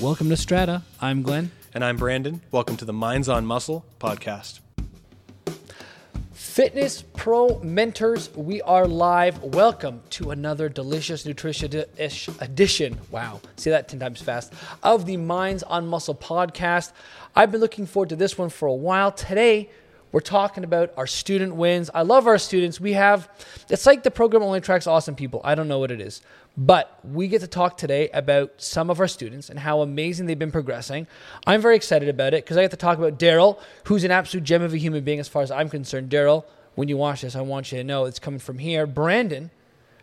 Welcome to Strata. I'm Glenn. And I'm Brandon. Welcome to the Minds on Muscle podcast. Fitness Pro Mentors, we are live. Welcome to another delicious, nutritious edition. Wow, say that 10 times fast of the Minds on Muscle podcast. I've been looking forward to this one for a while. Today, we're talking about our student wins. I love our students. We have, it's like the program only attracts awesome people. I don't know what it is. But we get to talk today about some of our students and how amazing they've been progressing. I'm very excited about it because I get to talk about Daryl, who's an absolute gem of a human being as far as I'm concerned. Daryl, when you watch this, I want you to know it's coming from here. Brandon,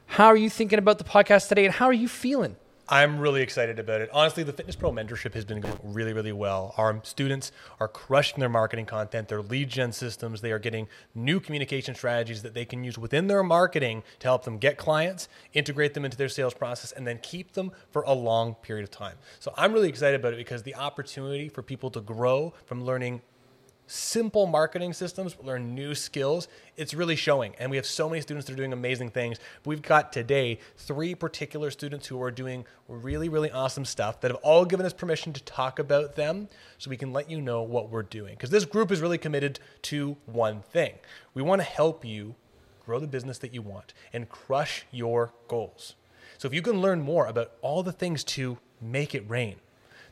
how are you thinking about the podcast today and how are you feeling? I'm really excited about it. Honestly, the Fitness Pro mentorship has been going really, really well. Our students are crushing their marketing content, their lead gen systems. They are getting new communication strategies that they can use within their marketing to help them get clients, integrate them into their sales process, and then keep them for a long period of time. So I'm really excited about it because the opportunity for people to grow from learning simple marketing systems, learn new skills, it's really showing. And we have so many students that are doing amazing things. We've got today three particular students who are doing really, really awesome stuff that have all given us permission to talk about them so we can let you know what we're doing. Because this group is really committed to one thing we want to help you grow the business that you want and crush your goals. So if you can learn more about all the things to make it rain,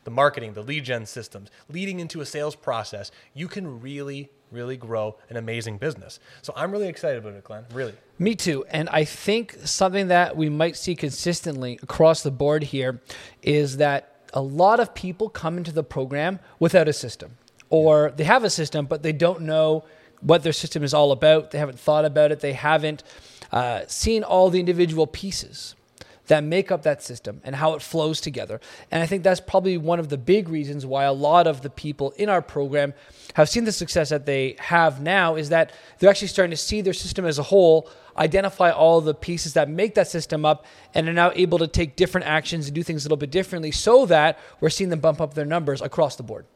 the marketing, the lead gen systems, leading into a sales process, you can really, really grow an amazing business. So I'm really excited about it, Glenn. Really. Me too. And I think something that we might see consistently across the board here is that a lot of people come into the program without a system, or they have a system, but they don't know what their system is all about. They haven't thought about it. They haven't uh, seen all the individual pieces that make up that system and how it flows together. And I think that's probably one of the big reasons why a lot of the people in our program have seen the success that they have now is that they're actually starting to see their system as a whole, identify all the pieces that make that system up, and are now able to take different actions and do things a little bit differently so that we're seeing them bump up their numbers across the board.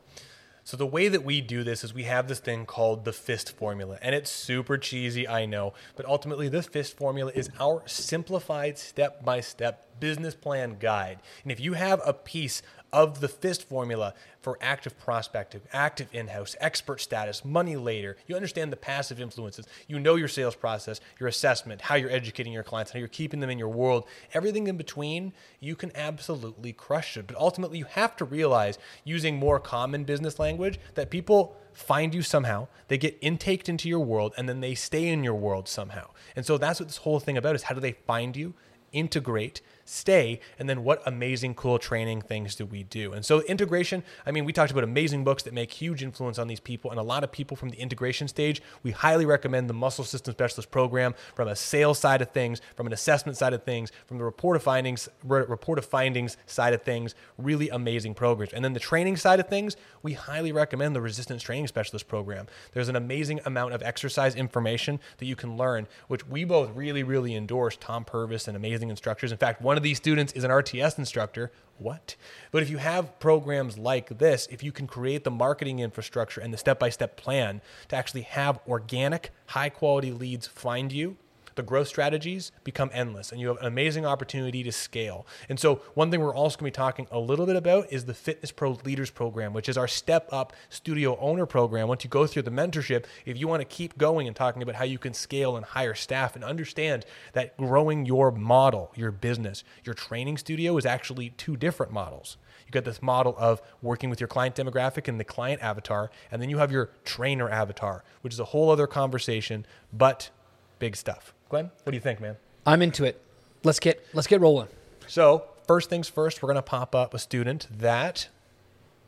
So the way that we do this is we have this thing called the FIST formula, and it's super cheesy, I know, but ultimately this FIST formula is our simplified step-by-step business plan guide. And if you have a piece of the FIST formula for active prospecting, active in house, expert status, money later. You understand the passive influences. You know your sales process, your assessment, how you're educating your clients, how you're keeping them in your world. Everything in between, you can absolutely crush it. But ultimately, you have to realize using more common business language that people find you somehow, they get intaked into your world, and then they stay in your world somehow. And so that's what this whole thing about is how do they find you, integrate, stay and then what amazing cool training things do we do? And so integration i mean we talked about amazing books that make huge influence on these people and a lot of people from the integration stage we highly recommend the muscle system specialist program from a sales side of things from an assessment side of things from the report of findings report of findings side of things really amazing programs. And then the training side of things we highly recommend the resistance training specialist program. There's an amazing amount of exercise information that you can learn which we both really really endorse tom purvis and amazing instructors. In fact one of these students is an RTS instructor. What? But if you have programs like this, if you can create the marketing infrastructure and the step by step plan to actually have organic, high quality leads find you, the growth strategies become endless and you have an amazing opportunity to scale. And so, one thing we're also going to be talking a little bit about is the Fitness Pro Leaders Program, which is our step up studio owner program. Once you go through the mentorship, if you want to keep going and talking about how you can scale and hire staff and understand that growing your model, your business, your training studio is actually two different models. You got this model of working with your client demographic and the client avatar, and then you have your trainer avatar, which is a whole other conversation, but big stuff. Glenn, what do you think, man? I'm into it. Let's get let's get rolling. So first things first, we're gonna pop up a student that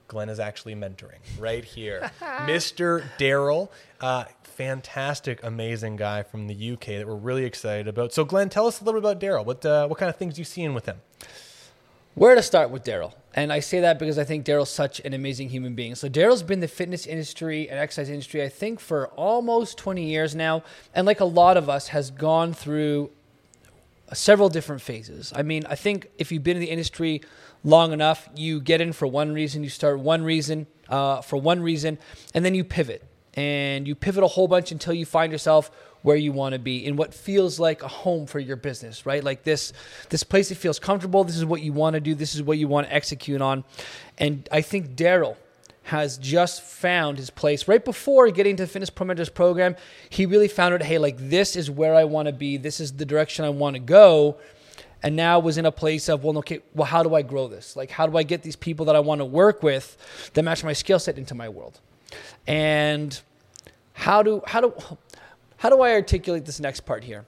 Glenn is actually mentoring right here, Mr. Daryl. Uh, fantastic, amazing guy from the UK that we're really excited about. So, Glenn, tell us a little bit about Daryl. What uh, what kind of things you seeing with him? Where to start with Daryl? And I say that because I think Daryl's such an amazing human being. So Daryl's been the fitness industry and exercise industry, I think, for almost 20 years now. And like a lot of us, has gone through several different phases. I mean, I think if you've been in the industry long enough, you get in for one reason, you start one reason, uh, for one reason, and then you pivot. And you pivot a whole bunch until you find yourself where you want to be in what feels like a home for your business, right? Like this this place that feels comfortable. This is what you want to do. This is what you want to execute on. And I think Daryl has just found his place right before getting to Fitness Pro Mentors program. He really found it. Hey, like this is where I want to be. This is the direction I want to go and now was in a place of well okay well how do i grow this like how do i get these people that i want to work with that match my skill set into my world and how do how do how do i articulate this next part here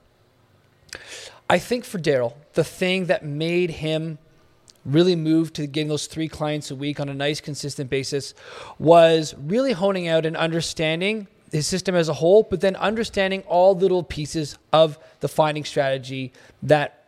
i think for daryl the thing that made him really move to getting those three clients a week on a nice consistent basis was really honing out and understanding his system as a whole but then understanding all little pieces of the finding strategy that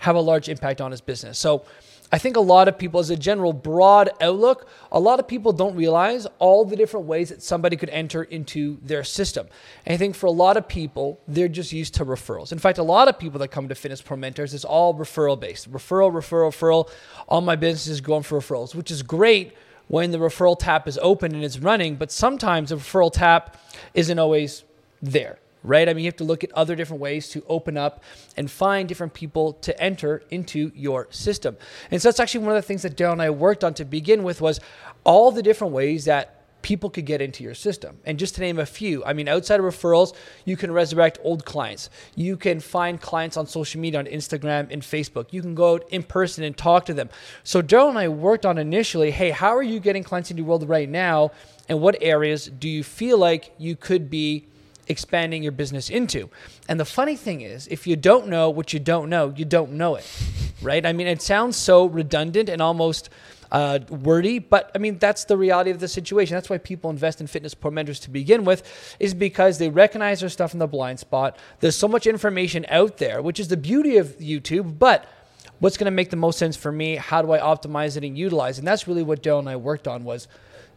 have a large impact on his business. So I think a lot of people, as a general broad outlook, a lot of people don't realize all the different ways that somebody could enter into their system. And I think for a lot of people, they're just used to referrals. In fact, a lot of people that come to Fitness Pro Mentors is all referral based. Referral, referral, referral. All my business is going for referrals, which is great when the referral tap is open and it's running, but sometimes the referral tap isn't always there right? I mean, you have to look at other different ways to open up and find different people to enter into your system. And so that's actually one of the things that Daryl and I worked on to begin with was all the different ways that people could get into your system. And just to name a few, I mean, outside of referrals, you can resurrect old clients. You can find clients on social media, on Instagram and Facebook. You can go out in person and talk to them. So Daryl and I worked on initially, hey, how are you getting clients into your world right now? And what areas do you feel like you could be expanding your business into. And the funny thing is, if you don't know what you don't know, you don't know it, right? I mean, it sounds so redundant and almost uh, wordy, but I mean, that's the reality of the situation. That's why people invest in fitness pro mentors to begin with, is because they recognize their stuff in the blind spot. There's so much information out there, which is the beauty of YouTube, but what's going to make the most sense for me? How do I optimize it and utilize? And that's really what Daryl and I worked on was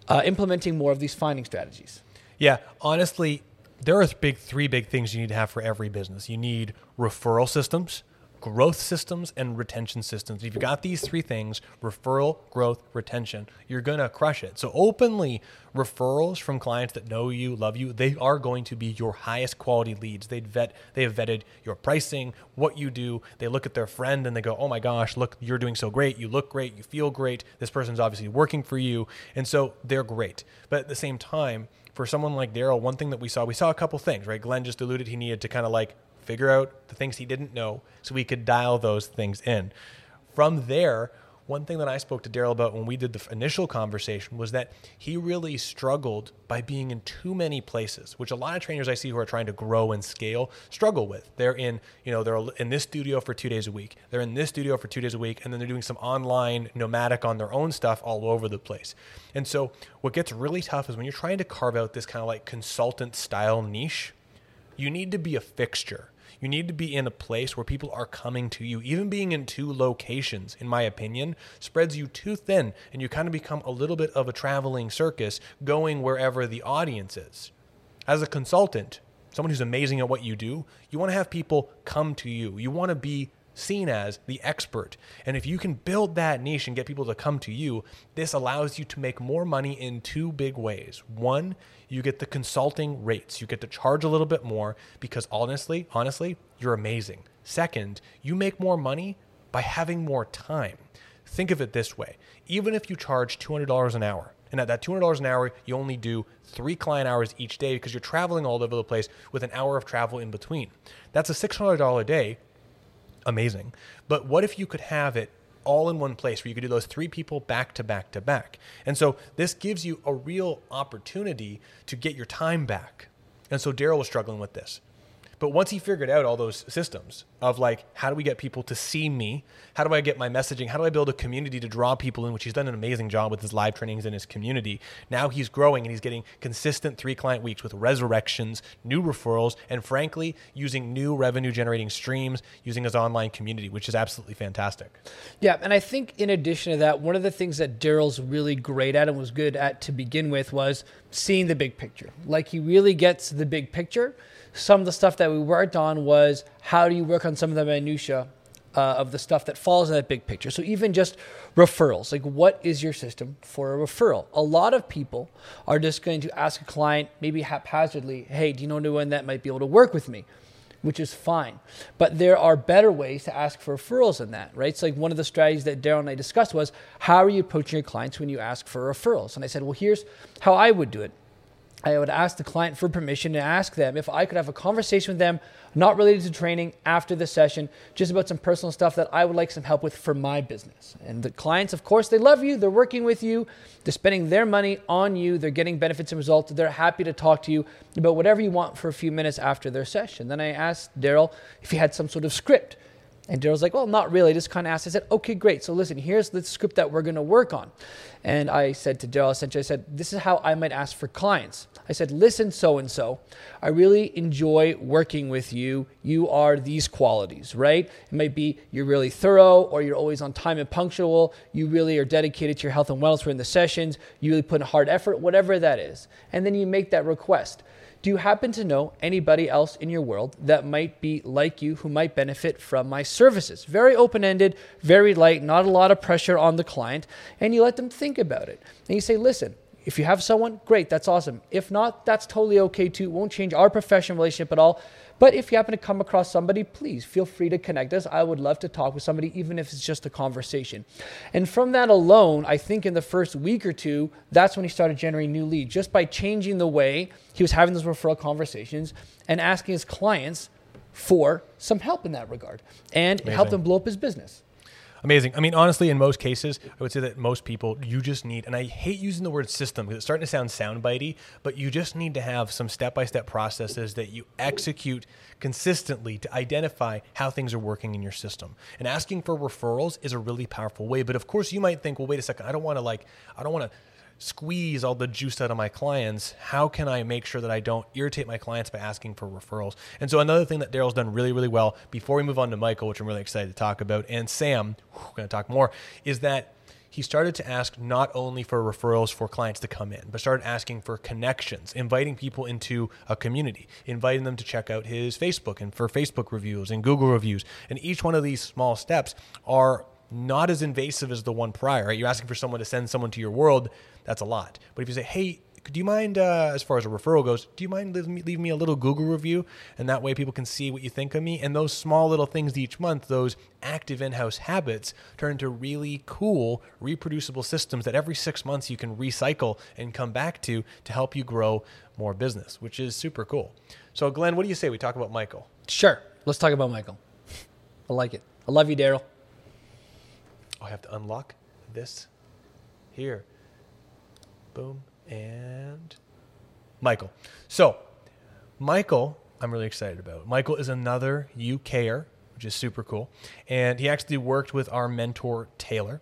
uh, implementing more of these finding strategies. Yeah, honestly, there are big three big things you need to have for every business. You need referral systems, growth systems, and retention systems. If you've got these three things, referral, growth, retention, you're gonna crush it. So openly referrals from clients that know you, love you, they are going to be your highest quality leads. They vet they have vetted your pricing, what you do. They look at their friend and they go, "Oh my gosh, look, you're doing so great. You look great, you feel great. This person's obviously working for you." And so they're great. But at the same time, for someone like Daryl, one thing that we saw, we saw a couple things, right? Glenn just alluded he needed to kind of like figure out the things he didn't know so we could dial those things in. From there, one thing that I spoke to Daryl about when we did the initial conversation was that he really struggled by being in too many places, which a lot of trainers I see who are trying to grow and scale struggle with. They're in, you know, they're in this studio for two days a week. They're in this studio for two days a week, and then they're doing some online nomadic on their own stuff all over the place. And so what gets really tough is when you're trying to carve out this kind of like consultant style niche, you need to be a fixture you need to be in a place where people are coming to you. Even being in two locations, in my opinion, spreads you too thin and you kind of become a little bit of a traveling circus going wherever the audience is. As a consultant, someone who's amazing at what you do, you want to have people come to you. You want to be seen as the expert. And if you can build that niche and get people to come to you, this allows you to make more money in two big ways. One, you get the consulting rates. You get to charge a little bit more because honestly, honestly, you're amazing. Second, you make more money by having more time. Think of it this way. Even if you charge $200 an hour, and at that $200 an hour, you only do three client hours each day because you're traveling all over the place with an hour of travel in between. That's a $600 a day amazing. But what if you could have it all in one place where you could do those three people back to back to back? And so this gives you a real opportunity to get your time back. And so Daryl was struggling with this. But once he figured out all those systems of like, how do we get people to see me? How do I get my messaging? How do I build a community to draw people in, which he's done an amazing job with his live trainings and his community. Now he's growing and he's getting consistent three client weeks with resurrections, new referrals, and frankly, using new revenue generating streams using his online community, which is absolutely fantastic. Yeah. And I think in addition to that, one of the things that Daryl's really great at and was good at to begin with was seeing the big picture. Like he really gets the big picture some of the stuff that we worked on was how do you work on some of the minutia uh, of the stuff that falls in that big picture. So even just referrals, like what is your system for a referral? A lot of people are just going to ask a client, maybe haphazardly, "Hey, do you know anyone that might be able to work with me?" Which is fine, but there are better ways to ask for referrals than that, right? So like one of the strategies that Daryl and I discussed was how are you approaching your clients when you ask for referrals? And I said, well, here's how I would do it. I would ask the client for permission to ask them if I could have a conversation with them, not related to training, after the session, just about some personal stuff that I would like some help with for my business. And the clients, of course, they love you, they're working with you, they're spending their money on you, they're getting benefits and results, they're happy to talk to you about whatever you want for a few minutes after their session. Then I asked Daryl if he had some sort of script. And Daryl's like, well, not really. I just kind of asked. I said, okay, great. So listen, here's the script that we're going to work on. And I said to Daryl, essentially, I said, this is how I might ask for clients. I said, listen, so and so, I really enjoy working with you. You are these qualities, right? It might be you're really thorough or you're always on time and punctual. You really are dedicated to your health and wellness. In the sessions. You really put in hard effort, whatever that is. And then you make that request. Do you happen to know anybody else in your world that might be like you who might benefit from my services? Very open ended, very light, not a lot of pressure on the client. And you let them think about it. And you say, listen, if you have someone, great, that's awesome. If not, that's totally okay too. Won't change our professional relationship at all. But if you happen to come across somebody, please feel free to connect us. I would love to talk with somebody, even if it's just a conversation. And from that alone, I think in the first week or two, that's when he started generating new leads, just by changing the way he was having those referral conversations and asking his clients for some help in that regard and Amazing. help them blow up his business. Amazing. I mean, honestly, in most cases, I would say that most people, you just need, and I hate using the word system because it's starting to sound soundbitey, but you just need to have some step by step processes that you execute consistently to identify how things are working in your system. And asking for referrals is a really powerful way. But of course, you might think, well, wait a second, I don't want to like, I don't want to squeeze all the juice out of my clients, how can I make sure that I don't irritate my clients by asking for referrals? And so another thing that Daryl's done really, really well before we move on to Michael, which I'm really excited to talk about, and Sam, we're going to talk more, is that he started to ask not only for referrals for clients to come in, but started asking for connections, inviting people into a community, inviting them to check out his Facebook and for Facebook reviews and Google reviews. And each one of these small steps are not as invasive as the one prior. Right? You're asking for someone to send someone to your world that's a lot. But if you say, hey, do you mind, uh, as far as a referral goes, do you mind leaving me, leave me a little Google review? And that way people can see what you think of me. And those small little things each month, those active in house habits, turn into really cool, reproducible systems that every six months you can recycle and come back to to help you grow more business, which is super cool. So, Glenn, what do you say we talk about Michael? Sure. Let's talk about Michael. I like it. I love you, Daryl. Oh, I have to unlock this here. Boom. And Michael. So, Michael, I'm really excited about. Michael is another UKer, which is super cool. And he actually worked with our mentor, Taylor.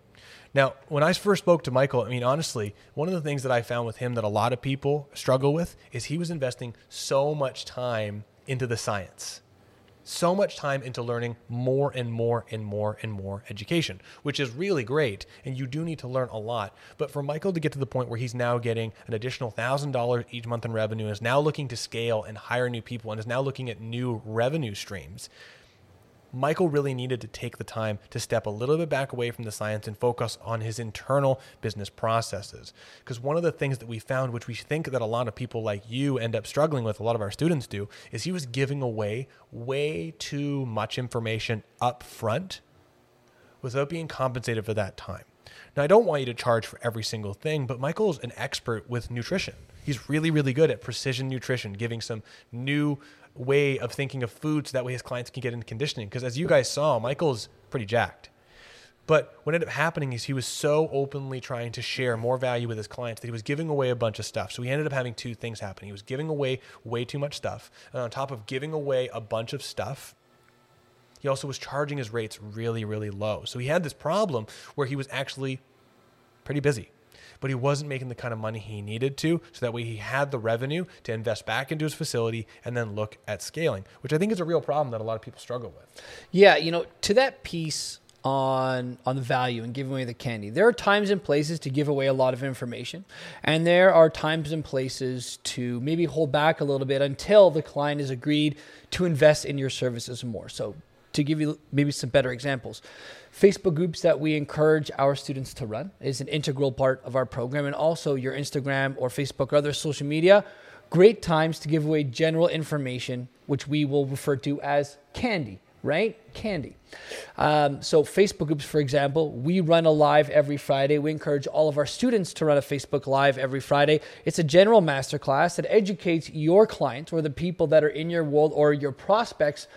Now, when I first spoke to Michael, I mean, honestly, one of the things that I found with him that a lot of people struggle with is he was investing so much time into the science so much time into learning more and more and more and more education, which is really great. And you do need to learn a lot. But for Michael to get to the point where he's now getting an additional $1,000 each month in revenue, is now looking to scale and hire new people, and is now looking at new revenue streams, Michael really needed to take the time to step a little bit back away from the science and focus on his internal business processes. Because one of the things that we found, which we think that a lot of people like you end up struggling with, a lot of our students do, is he was giving away way too much information up front without being compensated for that time. Now, I don't want you to charge for every single thing, but Michael's an expert with nutrition. He's really, really good at precision nutrition, giving some new way of thinking of food so that way his clients can get into conditioning. Because as you guys saw, Michael's pretty jacked. But what ended up happening is he was so openly trying to share more value with his clients that he was giving away a bunch of stuff. So he ended up having two things happen. He was giving away way too much stuff. And on top of giving away a bunch of stuff, he also was charging his rates really, really low. So he had this problem where he was actually pretty busy but he wasn't making the kind of money he needed to. So that way he had the revenue to invest back into his facility and then look at scaling, which I think is a real problem that a lot of people struggle with. Yeah, you know, to that piece on on the value and giving away the candy. There are times and places to give away a lot of information, and there are times and places to maybe hold back a little bit until the client has agreed to invest in your services more. So to give you maybe some better examples, Facebook groups that we encourage our students to run is an integral part of our program, and also your Instagram or Facebook or other social media. Great times to give away general information, which we will refer to as candy right? Candy. Um, so, Facebook groups, for example, we run a live every Friday. We encourage all of our students to run a Facebook Live every Friday. It's a general masterclass that educates your clients or the people that are in your world or your prospects,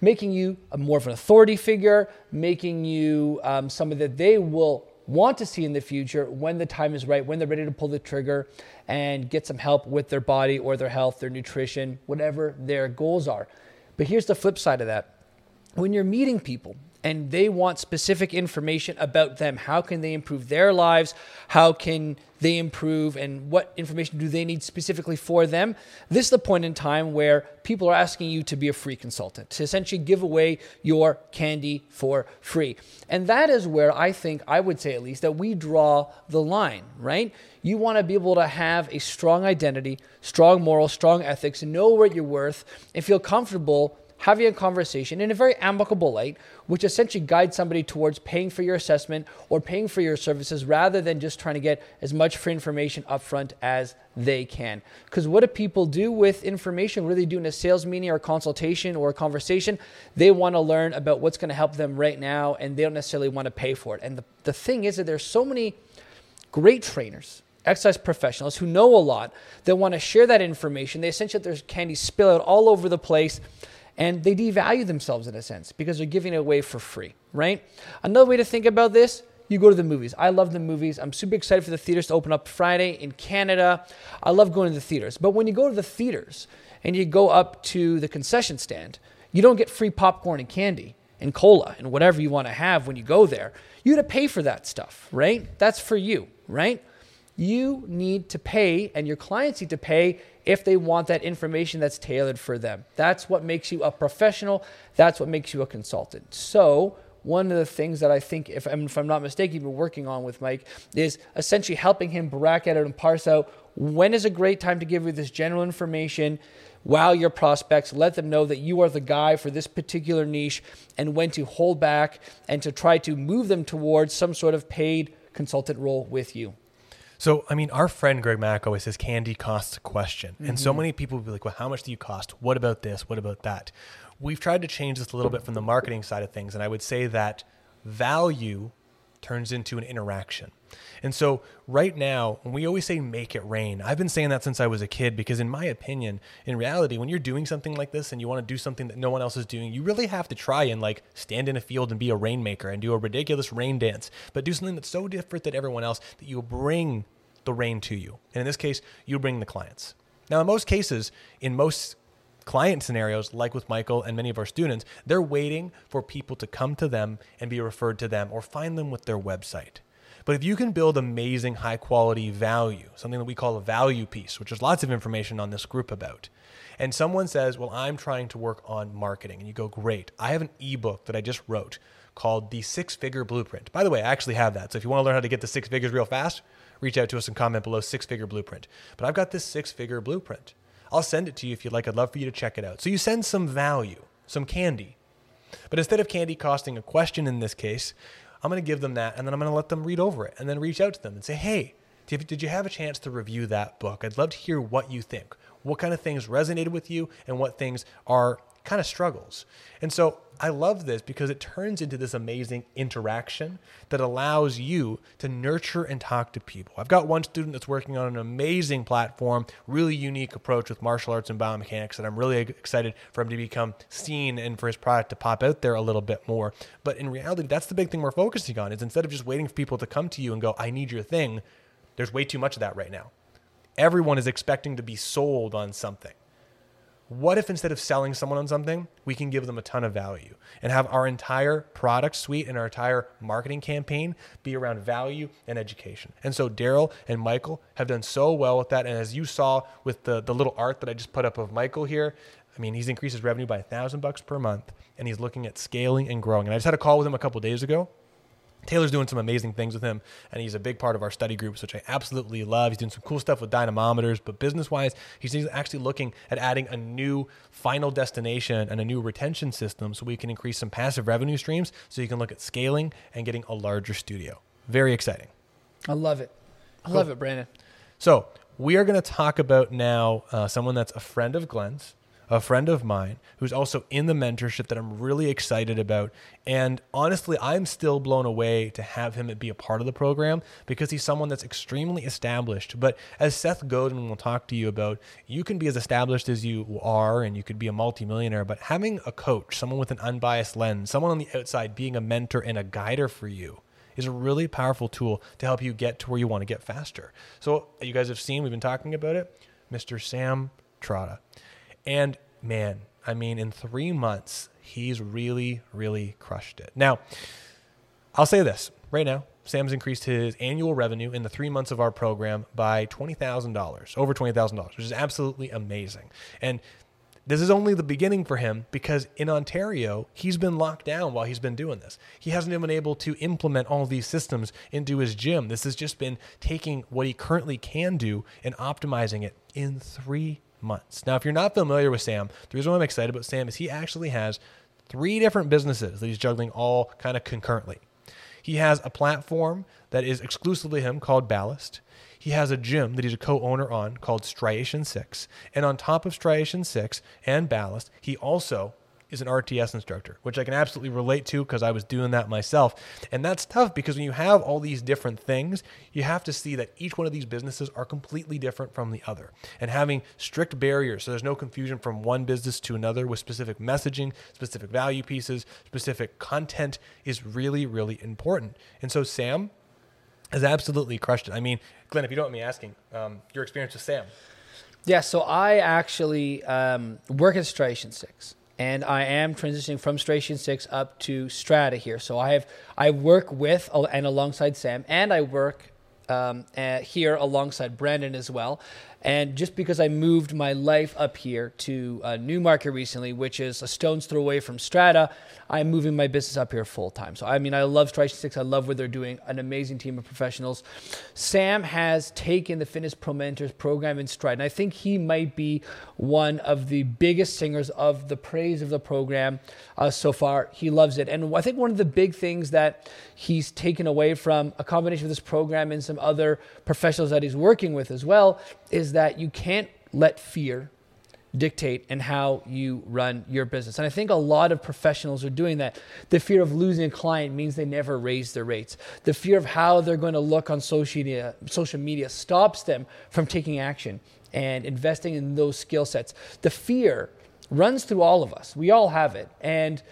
making you a more of an authority figure, making you um, somebody that they will want to see in the future when the time is right, when they're ready to pull the trigger and get some help with their body or their health, their nutrition, whatever their goals are. But here's the flip side of that when you're meeting people and they want specific information about them, how can they improve their lives? How can they improve and what information do they need specifically for them? This is the point in time where people are asking you to be a free consultant, to essentially give away your candy for free. And that is where I think, I would say at least, that we draw the line, right? You want to be able to have a strong identity, strong morals, strong ethics, know what you're worth, and feel comfortable having a conversation in a very amicable light, which essentially guides somebody towards paying for your assessment or paying for your services rather than just trying to get as much free information upfront as they can. Because what do people do with information? What do they do in a sales meeting or consultation or a conversation? They want to learn about what's going to help them right now and they don't necessarily want to pay for it. And the, the thing is that there's so many great trainers exercise professionals who know a lot that want to share that information. They essentially there's candy spill out all over the place and they devalue themselves in a sense because they're giving it away for free, right? Another way to think about this you go to the movies. I love the movies. I'm super excited for the theaters to open up Friday in Canada. I love going to the theaters. But when you go to the theaters and you go up to the concession stand, you don't get free popcorn and candy and cola and whatever you want to have when you go there. You got to pay for that stuff, right? That's for you, right? You need to pay, and your clients need to pay if they want that information that's tailored for them. That's what makes you a professional. That's what makes you a consultant. So, one of the things that I think, if I'm, if I'm not mistaken, you've been working on with Mike is essentially helping him bracket out and parse out when is a great time to give you this general information wow your prospects, let them know that you are the guy for this particular niche, and when to hold back and to try to move them towards some sort of paid consultant role with you. So, I mean, our friend Greg Mack always says candy costs a question. Mm-hmm. And so mm-hmm. many people will be like, well, how much do you cost? What about this? What about that? We've tried to change this a little bit from the marketing side of things. And I would say that value turns into an interaction. And so, right now, when we always say make it rain, I've been saying that since I was a kid because, in my opinion, in reality, when you're doing something like this and you want to do something that no one else is doing, you really have to try and like stand in a field and be a rainmaker and do a ridiculous rain dance, but do something that's so different than everyone else that you bring the rain to you. And in this case, you bring the clients. Now, in most cases, in most client scenarios, like with Michael and many of our students, they're waiting for people to come to them and be referred to them or find them with their website. But if you can build amazing, high quality value, something that we call a value piece, which there's lots of information on this group about, and someone says, Well, I'm trying to work on marketing, and you go, Great, I have an ebook that I just wrote called The Six Figure Blueprint. By the way, I actually have that. So if you want to learn how to get the six figures real fast, reach out to us and comment below six figure blueprint. But I've got this six figure blueprint. I'll send it to you if you'd like. I'd love for you to check it out. So you send some value, some candy. But instead of candy costing a question in this case, I'm going to give them that and then I'm going to let them read over it and then reach out to them and say, hey, did you have a chance to review that book? I'd love to hear what you think. What kind of things resonated with you and what things are kind of struggles. And so I love this because it turns into this amazing interaction that allows you to nurture and talk to people. I've got one student that's working on an amazing platform, really unique approach with martial arts and biomechanics that I'm really excited for him to become seen and for his product to pop out there a little bit more. But in reality, that's the big thing we're focusing on is instead of just waiting for people to come to you and go, I need your thing, there's way too much of that right now. Everyone is expecting to be sold on something. What if instead of selling someone on something, we can give them a ton of value and have our entire product suite and our entire marketing campaign be around value and education? And so Daryl and Michael have done so well with that. And as you saw with the, the little art that I just put up of Michael here, I mean, he's increased his revenue by a thousand bucks per month and he's looking at scaling and growing. And I just had a call with him a couple days ago Taylor's doing some amazing things with him, and he's a big part of our study groups, which I absolutely love. He's doing some cool stuff with dynamometers, but business wise, he's actually looking at adding a new final destination and a new retention system so we can increase some passive revenue streams so you can look at scaling and getting a larger studio. Very exciting. I love it. I love it, Brandon. So, we are going to talk about now uh, someone that's a friend of Glenn's a friend of mine who's also in the mentorship that I'm really excited about. And honestly, I'm still blown away to have him be a part of the program because he's someone that's extremely established. But as Seth Godin will talk to you about, you can be as established as you are and you could be a multimillionaire, but having a coach, someone with an unbiased lens, someone on the outside being a mentor and a guider for you is a really powerful tool to help you get to where you want to get faster. So, you guys have seen, we've been talking about it, Mr. Sam Trotta. And man, I mean, in three months, he's really, really crushed it. Now, I'll say this right now Sam's increased his annual revenue in the three months of our program by $20,000, over $20,000, which is absolutely amazing. And this is only the beginning for him because in Ontario, he's been locked down while he's been doing this. He hasn't even been able to implement all these systems into his gym. This has just been taking what he currently can do and optimizing it in three months. Now, if you're not familiar with Sam, the reason why I'm excited about Sam is he actually has three different businesses that he's juggling all kind of concurrently. He has a platform that is exclusively him called Ballast. He has a gym that he's a co-owner on called Striation 6. And on top of Striation 6 and Ballast, he also is an RTS instructor, which I can absolutely relate to because I was doing that myself. And that's tough because when you have all these different things, you have to see that each one of these businesses are completely different from the other. And having strict barriers so there's no confusion from one business to another with specific messaging, specific value pieces, specific content is really, really important. And so Sam has absolutely crushed it. I mean, Glenn, if you don't mind me asking, um, your experience with Sam. Yeah, so I actually um, work at Striation 6 and I am transitioning from Striation Six up to Strata here. So I have I work with and alongside Sam, and I work um, here alongside Brandon as well. And just because I moved my life up here to a Newmarket recently, which is a stone's throw away from Strata, I'm moving my business up here full time. So, I mean, I love Striation 6. I love what they're doing, an amazing team of professionals. Sam has taken the Fitness Pro Mentors program in stride. And I think he might be one of the biggest singers of the praise of the program uh, so far. He loves it. And I think one of the big things that he's taken away from a combination of this program and some other professionals that he's working with as well is that you can't let fear dictate and how you run your business. And I think a lot of professionals are doing that. The fear of losing a client means they never raise their rates. The fear of how they're going to look on social media, social media stops them from taking action and investing in those skill sets. The fear runs through all of us. We all have it. And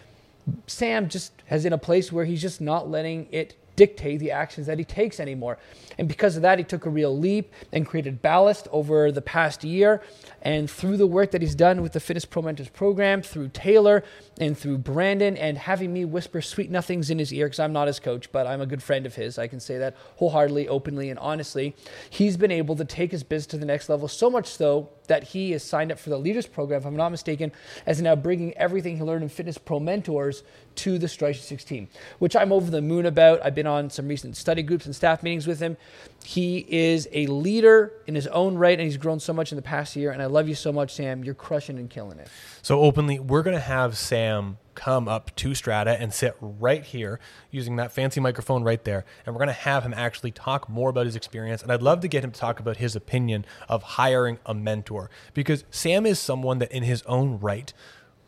Sam just has in a place where he's just not letting it dictate the actions that he takes anymore. And because of that, he took a real leap and created ballast over the past year. And through the work that he's done with the Fitness Pro Mentors program, through Taylor and through Brandon, and having me whisper sweet nothings in his ear, because I'm not his coach, but I'm a good friend of his. I can say that wholeheartedly, openly, and honestly. He's been able to take his business to the next level, so much so that he has signed up for the Leaders Program, if I'm not mistaken, as now bringing everything he learned in Fitness Pro Mentors to the Striation 16, which I'm over the moon about. I've been on some recent study groups and staff meetings with him. He is a leader in his own right, and he's grown so much in the past year. And I love you so much, Sam. You're crushing and killing it. So, openly, we're going to have Sam come up to Strata and sit right here using that fancy microphone right there. And we're going to have him actually talk more about his experience. And I'd love to get him to talk about his opinion of hiring a mentor because Sam is someone that, in his own right,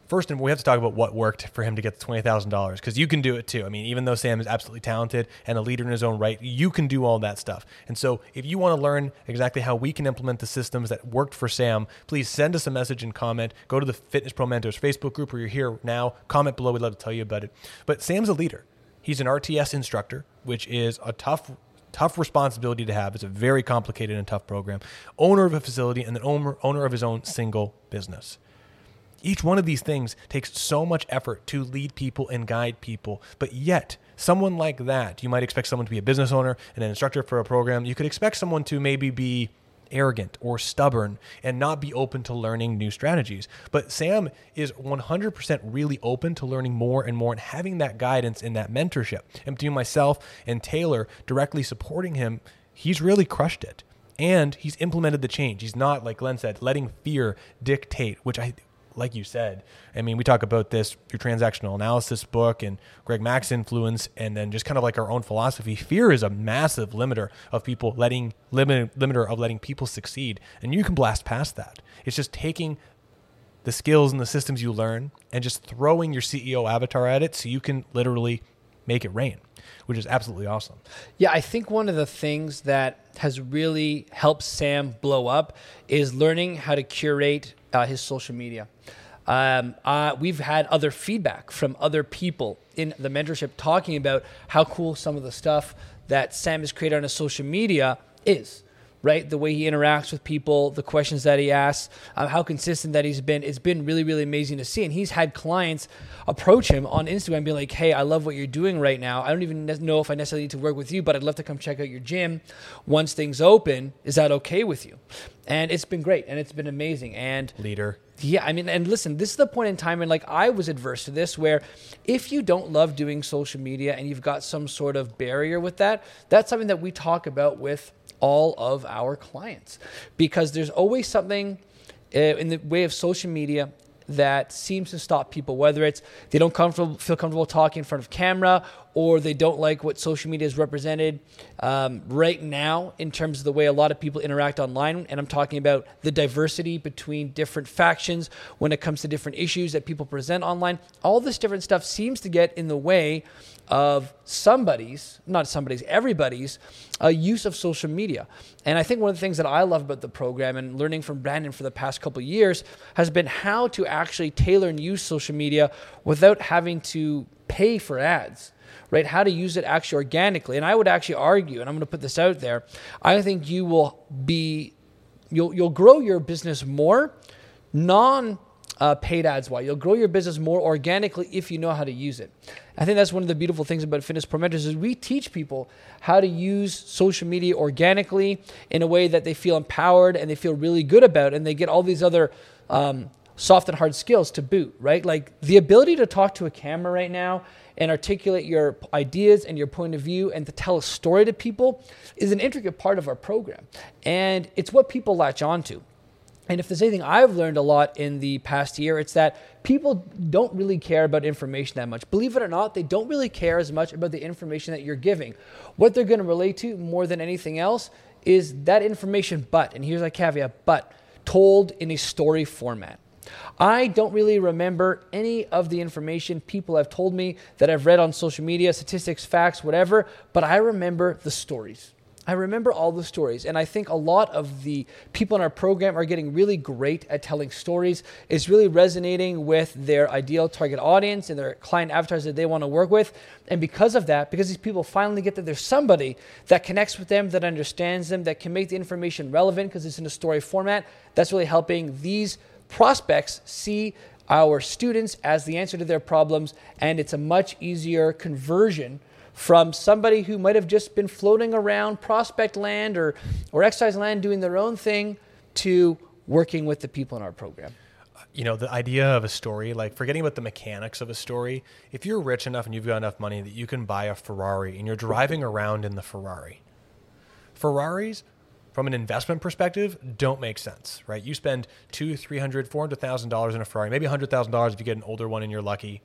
first, and we have to talk about what worked for him to get the twenty thousand dollars because you can do it too. I mean, even though Sam is absolutely talented and a leader in his own right, you can do all that stuff. And so, if you want to learn exactly how we can implement the systems that worked for Sam, please send us a message and comment. Go to the Fitness Pro Mentors Facebook group where you're here now. Comment below. We'd love to tell you about it. But Sam's a leader. He's an RTS instructor, which is a tough tough responsibility to have. It's a very complicated and tough program. Owner of a facility and then owner, owner of his own single business. Each one of these things takes so much effort to lead people and guide people. But yet, someone like that, you might expect someone to be a business owner and an instructor for a program. You could expect someone to maybe be arrogant or stubborn and not be open to learning new strategies. But Sam is 100% really open to learning more and more and having that guidance and that mentorship. And between myself and Taylor directly supporting him, he's really crushed it. And he's implemented the change. He's not, like Glenn said, letting fear dictate, which I like you said, I mean, we talk about this through transactional analysis book and Greg Mack's influence, and then just kind of like our own philosophy. Fear is a massive limiter of people letting limit, limiter of letting people succeed, and you can blast past that. It's just taking the skills and the systems you learn and just throwing your CEO avatar at it, so you can literally make it rain, which is absolutely awesome. Yeah, I think one of the things that has really helped Sam blow up is learning how to curate uh, his social media. Um, uh, we've had other feedback from other people in the mentorship talking about how cool some of the stuff that Sam has created on his social media is right? The way he interacts with people, the questions that he asks, uh, how consistent that he's been. It's been really, really amazing to see. And he's had clients approach him on Instagram, be like, "Hey, I love what you're doing right now. I don't even know if I necessarily need to work with you, but I'd love to come check out your gym once things open. Is that okay with you?" And it's been great, and it's been amazing. And leader. Yeah, I mean, and listen, this is the point in time and like, I was adverse to this, where if you don't love doing social media and you've got some sort of barrier with that, that's something that we talk about with all of our clients. Because there's always something uh, in the way of social media that seems to stop people, whether it's they don't comfortable, feel comfortable talking in front of camera or they don't like what social media is represented um, right now in terms of the way a lot of people interact online. And I'm talking about the diversity between different factions when it comes to different issues that people present online. All this different stuff seems to get in the way of somebody's, not somebody's, everybody's uh, use of social media. And I think one of the things that I love about the program and learning from Brandon for the past couple years has been how to actually tailor and use social media without having to pay for ads. Right, how to use it actually organically, and I would actually argue, and I'm going to put this out there. I think you will be, you'll you'll grow your business more, non uh, paid ads wise. You'll grow your business more organically if you know how to use it. I think that's one of the beautiful things about Fitness Pro Mentors is we teach people how to use social media organically in a way that they feel empowered and they feel really good about, and they get all these other um, soft and hard skills to boot. Right, like the ability to talk to a camera right now and articulate your ideas and your point of view and to tell a story to people is an intricate part of our program, and it's what people latch onto. And if there's anything I've learned a lot in the past year, it's that people don't really care about information that much. Believe it or not, they don't really care as much about the information that you're giving. What they're going to relate to more than anything else is that information, but, and here's a caveat, but told in a story format. I don't really remember any of the information people have told me that I've read on social media, statistics, facts, whatever, but I remember the stories. I remember all the stories, and I think a lot of the people in our program are getting really great at telling stories. It's really resonating with their ideal target audience and their client avatars that they want to work with. And because of that, because these people finally get that there's somebody that connects with them, that understands them, that can make the information relevant because it's in a story format, that's really helping these prospects see our students as the answer to their problems, and it's a much easier conversion from somebody who might have just been floating around prospect land or, or exercise land doing their own thing to working with the people in our program. You know the idea of a story like forgetting about the mechanics of a story if you're rich enough and you've got enough money that you can buy a ferrari and you're driving around in the ferrari. Ferraris from an investment perspective don't make sense right you spend two three hundred four hundred thousand dollars in a ferrari maybe hundred thousand dollars if you get an older one and you're lucky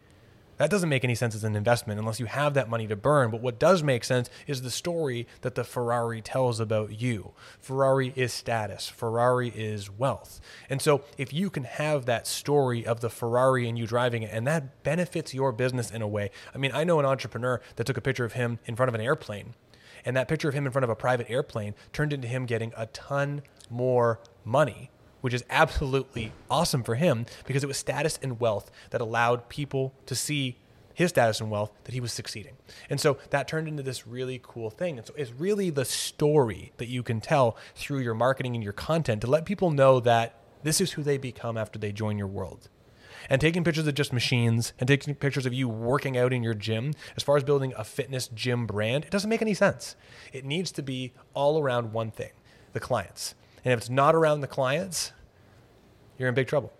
that doesn't make any sense as an investment unless you have that money to burn. But what does make sense is the story that the Ferrari tells about you. Ferrari is status, Ferrari is wealth. And so if you can have that story of the Ferrari and you driving it, and that benefits your business in a way. I mean, I know an entrepreneur that took a picture of him in front of an airplane. And that picture of him in front of a private airplane turned into him getting a ton more money which is absolutely awesome for him because it was status and wealth that allowed people to see his status and wealth that he was succeeding. And so that turned into this really cool thing. And so it's really the story that you can tell through your marketing and your content to let people know that this is who they become after they join your world. And taking pictures of just machines and taking pictures of you working out in your gym, as far as building a fitness gym brand, it doesn't make any sense. It needs to be all around one thing the clients. And if it's not around the clients, you're in big trouble.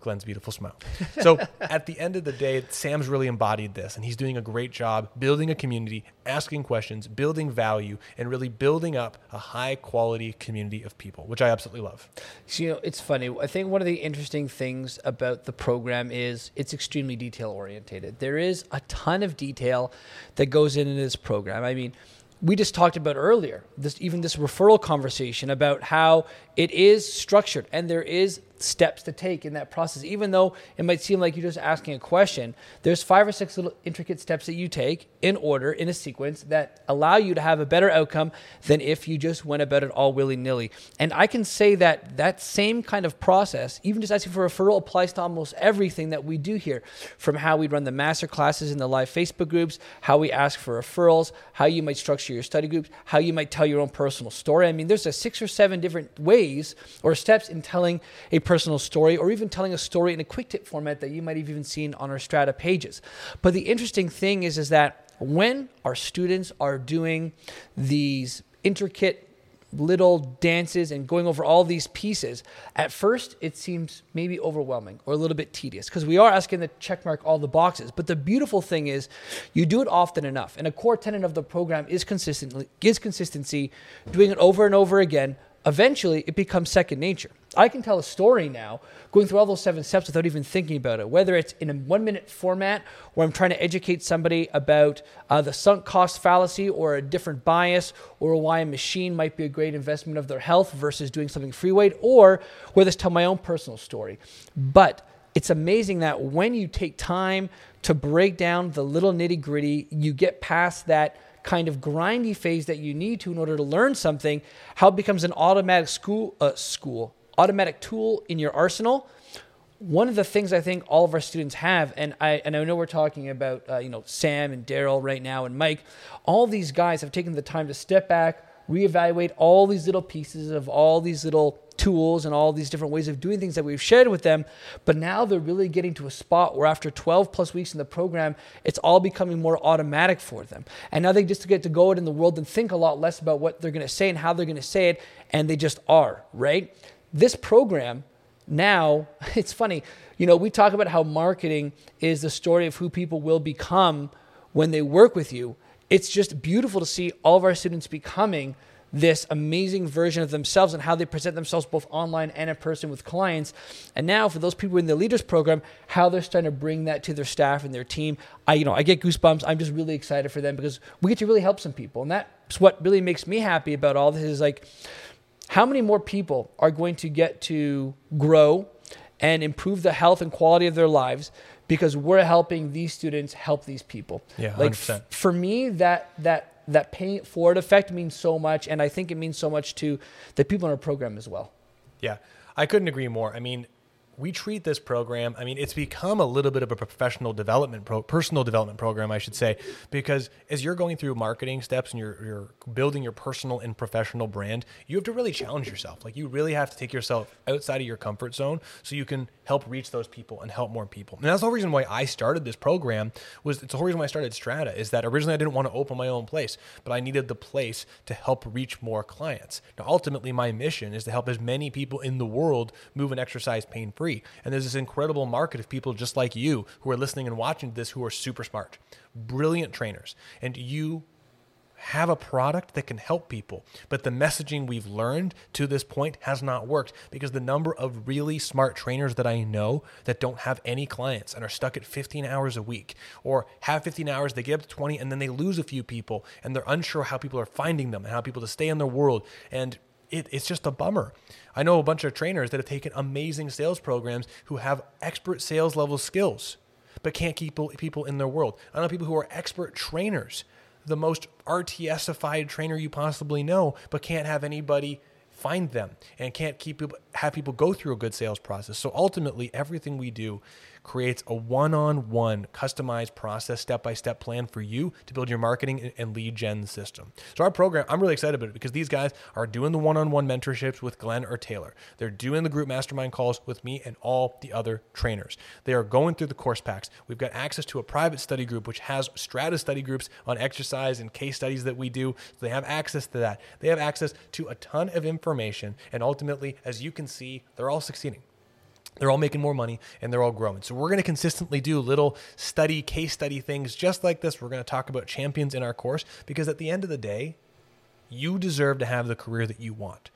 Glenn's beautiful smile. So at the end of the day, Sam's really embodied this, and he's doing a great job building a community, asking questions, building value, and really building up a high quality community of people, which I absolutely love. So, you know, it's funny. I think one of the interesting things about the program is it's extremely detail orientated. There is a ton of detail that goes into this program. I mean, we just talked about earlier this even this referral conversation about how it is structured and there is steps to take in that process. Even though it might seem like you're just asking a question there's five or six little intricate steps that you take in order in a sequence that allow you to have a better outcome than if you just went about it all willy-nilly. And i can say that that same kind of process even just asking for a referral applies to almost everything that we do here. From how we run the master classes in the live facebook groups how we ask for referrals how you might structure your study groups how you might tell your own personal story. I mean there's a six or seven different ways or steps in telling a personal story or even telling a story in a quick tip format that you might have even seen on our strata pages. But the interesting thing is, is that when our students are doing these intricate little dances and going over all these pieces, at first it seems maybe overwhelming or a little bit tedious because we are asking to check mark all the boxes. But the beautiful thing is you do it often enough. And a core tenet of the program is consistently is consistency, doing it over and over again eventually it becomes second nature. I can tell a story now going through all those seven steps without even thinking about it, whether it's in a one minute format where I'm trying to educate somebody about uh, the sunk cost fallacy or a different bias or why a machine might be a great investment of their health versus doing something free weight, or whether it's tell my own personal story. But it's amazing that when you take time to break down the little nitty gritty, you get past that kind of grindy phase that you need to in order to learn something, how it becomes an automatic school, uh, school, automatic tool in your arsenal. One of the things I think all of our students have, and I and I know we're talking about uh, you know Sam and Daryl right now and Mike, all these guys have taken the time to step back, reevaluate all these little pieces of all these little tools and all these different ways of doing things that we've shared with them. But now they're really getting to a spot where after 12 plus weeks in the program, it's all becoming more automatic for them. And now they just get to go out in the world and think a lot less about what they're going to say and how they're going to say it. And they just are, right? This program now, it's funny, you know, we talk about how marketing is the story of who people will become when they work with you. It's just beautiful to see all of our students becoming this amazing version of themselves and how they present themselves both online and in person with clients. And now for those people in the leaders program, how they're starting to bring that to their staff and their team. I you know, I get goosebumps. I'm just really excited for them because we get to really help some people. And that's what really makes me happy about all this is like how many more people are going to get to grow and improve the health and quality of their lives because we're helping these students help these people. Yeah, 100%. like f- for me that that that paying it forward effect means so much, and I think it means so much to the people in our program as well. Yeah, I couldn't agree more. I mean, we treat this program, I mean, it's become a little bit of a professional development, pro, personal development program, I should say, because as you're going through marketing steps and you're, you're building your personal and professional brand, you have to really challenge yourself. Like, you really have to take yourself outside of your comfort zone so you can help reach those people and help more people. And that's the whole reason why I started this program was it's the whole reason why I started Strata is that originally I didn't want to open my own place, but I needed the place to help reach more clients. Now, ultimately, my mission is to help as many people in the world move and exercise pain free free. And there's this incredible market of people just like you who are listening and watching this who are super smart, brilliant trainers. And you have a product that can help people. But the messaging we've learned to this point has not worked because the number of really smart trainers that I know that don't have any clients and are stuck at 15 hours a week or have 15 hours, they get up to 20 and then they lose a few people and they're unsure how people are finding them and how people to stay in their world. And it, it's just a bummer. I know a bunch of trainers that have taken amazing sales programs who have expert sales level skills, but can't keep people in their world. I know people who are expert trainers, the most RTSified trainer you possibly know, but can't have anybody find them and can't keep people, have people go through a good sales process. So ultimately, everything we do creates a one on one customized process, step by step plan for you to build your marketing and lead gen system. So, our program, I'm really excited about it because these guys are doing the one on one mentorships with Glenn or Taylor. They're doing the group mastermind calls with me and all the other trainers. They are going through the course packs. We've got access to a private study group, which has strata study groups on exercise and case studies that we do. So, they have access to that. They have access to a ton of information. And ultimately, as you can see, they're all succeeding. They're all making more money and they're all growing. So we're going to consistently do little study, case study things just like this. We're going to talk about champions in our course because at the end of the day, you deserve to have the career that you want.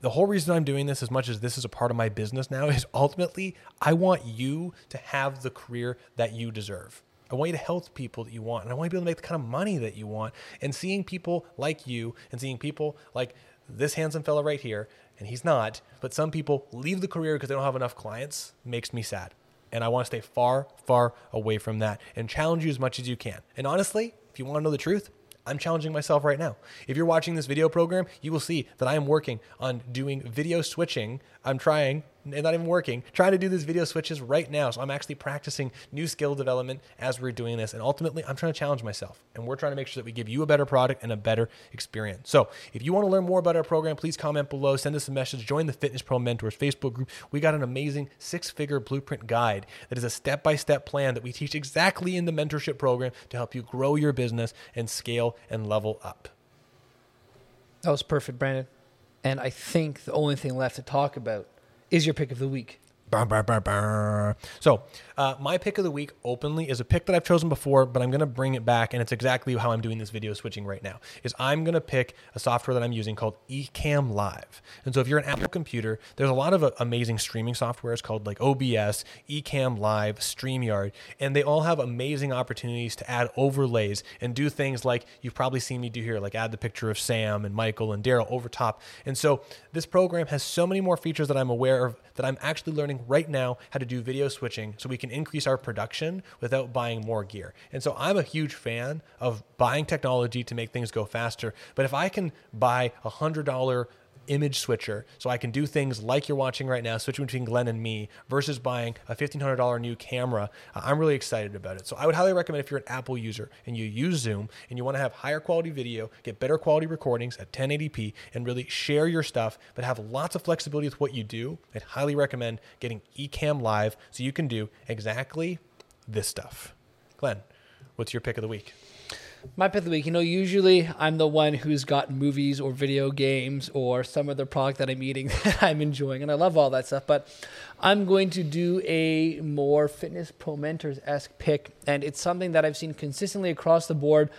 The whole reason I'm doing this, as much as this is a part of my business now, is ultimately I want you to have the career that you deserve. I want you to help people that you want, and I want you to be able to make the kind of money that you want. And seeing people like you and seeing people like this handsome fella right here and he's not, but some people leave the career because they don't have enough clients, makes me sad. And I want to stay far, far away from that and challenge you as much as you can. And honestly, if you want to know the truth, I'm challenging myself right now. If you're watching this video program, you will see that I am working on doing video switching. I'm trying not even working, trying to do these video switches right now. So I'm actually practicing new skill development as we're doing this. And ultimately, I'm trying to challenge myself. And we're trying to make sure that we give you a better product and a better experience. So if you want to learn more about our program, please comment below, send us a message, join the Fitness Pro Mentors Facebook group. We got an amazing six figure blueprint guide that is a step by step plan that we teach exactly in the mentorship program to help you grow your business and scale and level up. That was perfect, Brandon. And I think the only thing left to talk about is your pick of the week. Bah, bah, bah, so, uh, my pick of the week openly is a pick that I've chosen before, but I'm going to bring it back, and it's exactly how I'm doing this video switching right now. Is I'm going to pick a software that I'm using called Ecamm Live. And so, if you're an Apple computer, there's a lot of uh, amazing streaming softwares called like OBS, Ecamm Live, Streamyard, and they all have amazing opportunities to add overlays and do things like you've probably seen me do here, like add the picture of Sam and Michael and Daryl over top. And so, this program has so many more features that I'm aware of that I'm actually learning right now how to do video switching so we can increase our production without buying more gear. And so I'm a huge fan of buying technology to make things go faster. But if I can buy a $100 image switcher so I can do things like you're watching right now, switching between Glenn and me versus buying a $1,500 new camera. Uh, I'm really excited about it. So I would highly recommend if you're an Apple user and you use Zoom and you want to have higher quality video, get better quality recordings at 1080p, and really share your stuff, but have lots of flexibility with what you do, I'd highly recommend getting Ecamm Live so you can do exactly this stuff. Glenn, what's your pick of the week? My pick of the week, you know, usually I'm the one who's got movies or video games or some other product that I'm eating that I'm enjoying, and I love all that stuff. But I'm going to do a more fitness pro mentors esque pick, and it's something that I've seen consistently across the board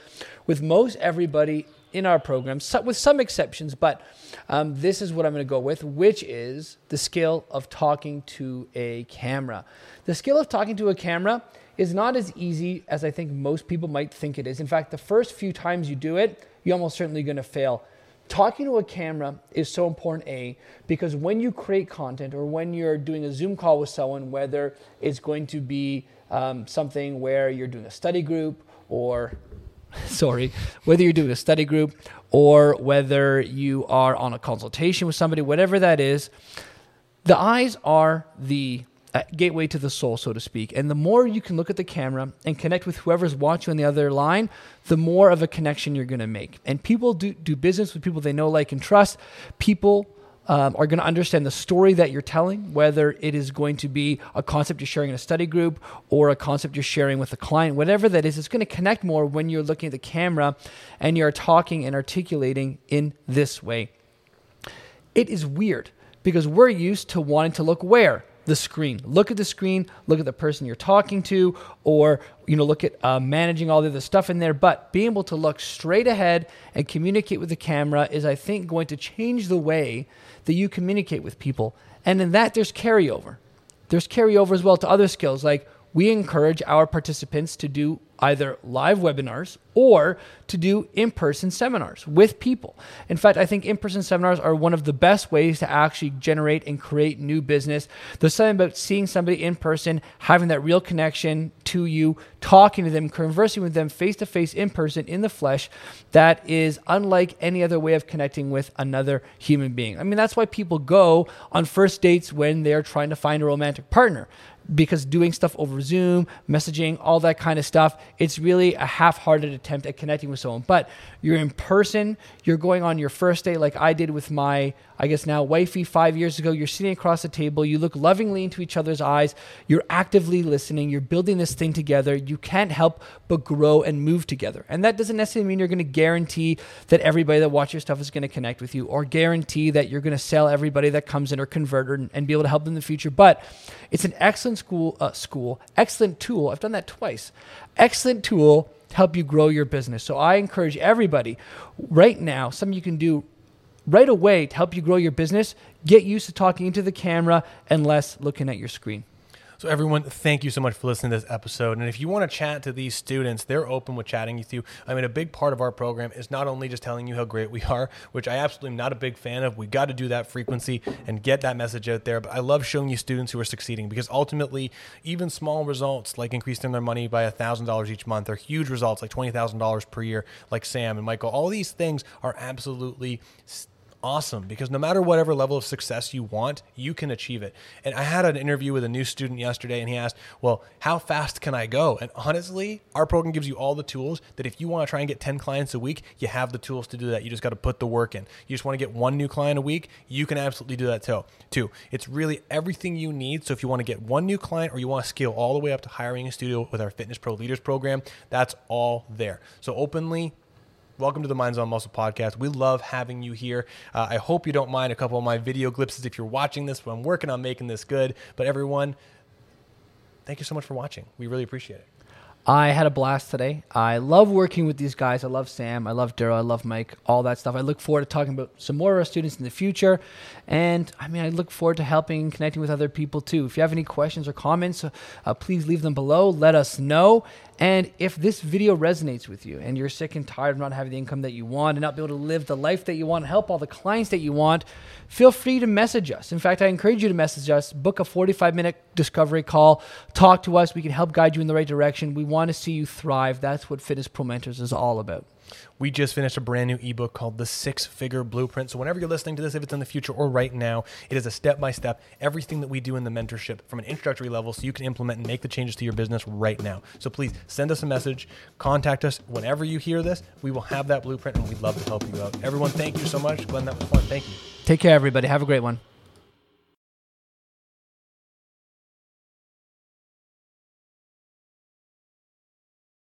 with most everybody in our program, with some exceptions. But um, this is what I'm going to go with, which is the skill of talking to a camera. The skill of talking to a camera is not as easy as I think most people might think it is. In fact, the first few times you do it, you're almost certainly going to fail. Talking to a camera is so important, A, because when you create content or when you're doing a Zoom call with someone, whether it's going to be um, something where you're doing a study group or sorry, whether you're doing a study group or whether you are on a consultation with somebody, whatever that is, the eyes are the uh, gateway to the soul, so to speak. And the more you can look at the camera and connect with whoever's watching on the other line, the more of a connection you're going to make. And people do, do business with people they know, like, and trust. People um, are going to understand the story that you're telling, whether it is going to be a concept you're sharing in a study group or a concept you're sharing with a client, whatever that is, it's going to connect more when you're looking at the camera and you're talking and articulating in this way. It is weird because we're used to wanting to look where? The screen. Look at the screen, look at the person you're talking to, or you know, look at uh, managing all the other stuff in there. But being able to look straight ahead and communicate with the camera is, I think, going to change the way that you communicate with people. And in that, there's carryover. There's carryover as well to other skills like we encourage our participants to do either live webinars or to do in person seminars with people. In fact, I think in person seminars are one of the best ways to actually generate and create new business. There's something about seeing somebody in person, having that real connection to you, talking to them, conversing with them face to face in person in the flesh that is unlike any other way of connecting with another human being. I mean, that's why people go on first dates when they're trying to find a romantic partner because doing stuff over Zoom, messaging, all that kind of stuff, it's really a half-hearted attempt at connecting with someone. But you're in person, you're going on your first date like I did with my, I guess now wifey five years ago. You're sitting across the table, you look lovingly into each other's eyes, you're actively listening, you're building this thing together. You can't help but grow and move together. And that doesn't necessarily mean you're going to guarantee that everybody that watches your stuff is going to connect with you or guarantee that you're going to sell everybody that comes in or convert and, and be able to help them in the future. But it's an excellent school, uh, school, excellent tool. I've done that twice. Excellent tool to help you grow your business. So I encourage everybody right now, something you can do right away to help you grow your business, get used to talking into the camera and less looking at your screen. So, everyone, thank you so much for listening to this episode. And if you want to chat to these students, they're open with chatting with you. I mean, a big part of our program is not only just telling you how great we are, which I absolutely am not a big fan of. We got to do that frequency and get that message out there. But I love showing you students who are succeeding because ultimately, even small results like increasing their money by $1,000 each month are huge results like $20,000 per year, like Sam and Michael. All these things are absolutely awesome because no matter whatever level of success you want, you can achieve it. And I had an interview with a new student yesterday and he asked, Well, how fast can I go? And honestly, our program gives you all the tools that if you want to try and get 10 clients a week, you have the tools to do that. You just got to put the work in. You just want to get one new client a week, you can absolutely do that too. Too. It's really everything you need. So if you want to get one new client or you want to scale all the way up to hiring a studio with our Fitness Pro Leaders program, that's all there. So openly Welcome to the Minds on Muscle podcast. We love having you here. Uh, I hope you don't mind a couple of my video glimpses if you're watching this. But I'm working on making this good. But everyone, thank you so much for watching. We really appreciate it. I had a blast today. I love working with these guys. I love Sam. I love Daryl. I love Mike. All that stuff. I look forward to talking about some more of our students in the future. And I mean, I look forward to helping and connecting with other people too. If you have any questions or comments, uh, please leave them below. Let us know. And if this video resonates with you and you're sick and tired of not having the income that you want and not be able to live the life that you want, help all the clients that you want, feel free to message us. In fact, I encourage you to message us, book a 45 minute discovery call, talk to us. We can help guide you in the right direction. We want to see you thrive. That's what Fitness Pro Mentors is all about. We just finished a brand new ebook called The Six Figure Blueprint. So, whenever you're listening to this, if it's in the future or right now, it is a step by step, everything that we do in the mentorship from an introductory level so you can implement and make the changes to your business right now. So, please send us a message, contact us whenever you hear this. We will have that blueprint and we'd love to help you out. Everyone, thank you so much. Glenn, that was fun. Thank you. Take care, everybody. Have a great one.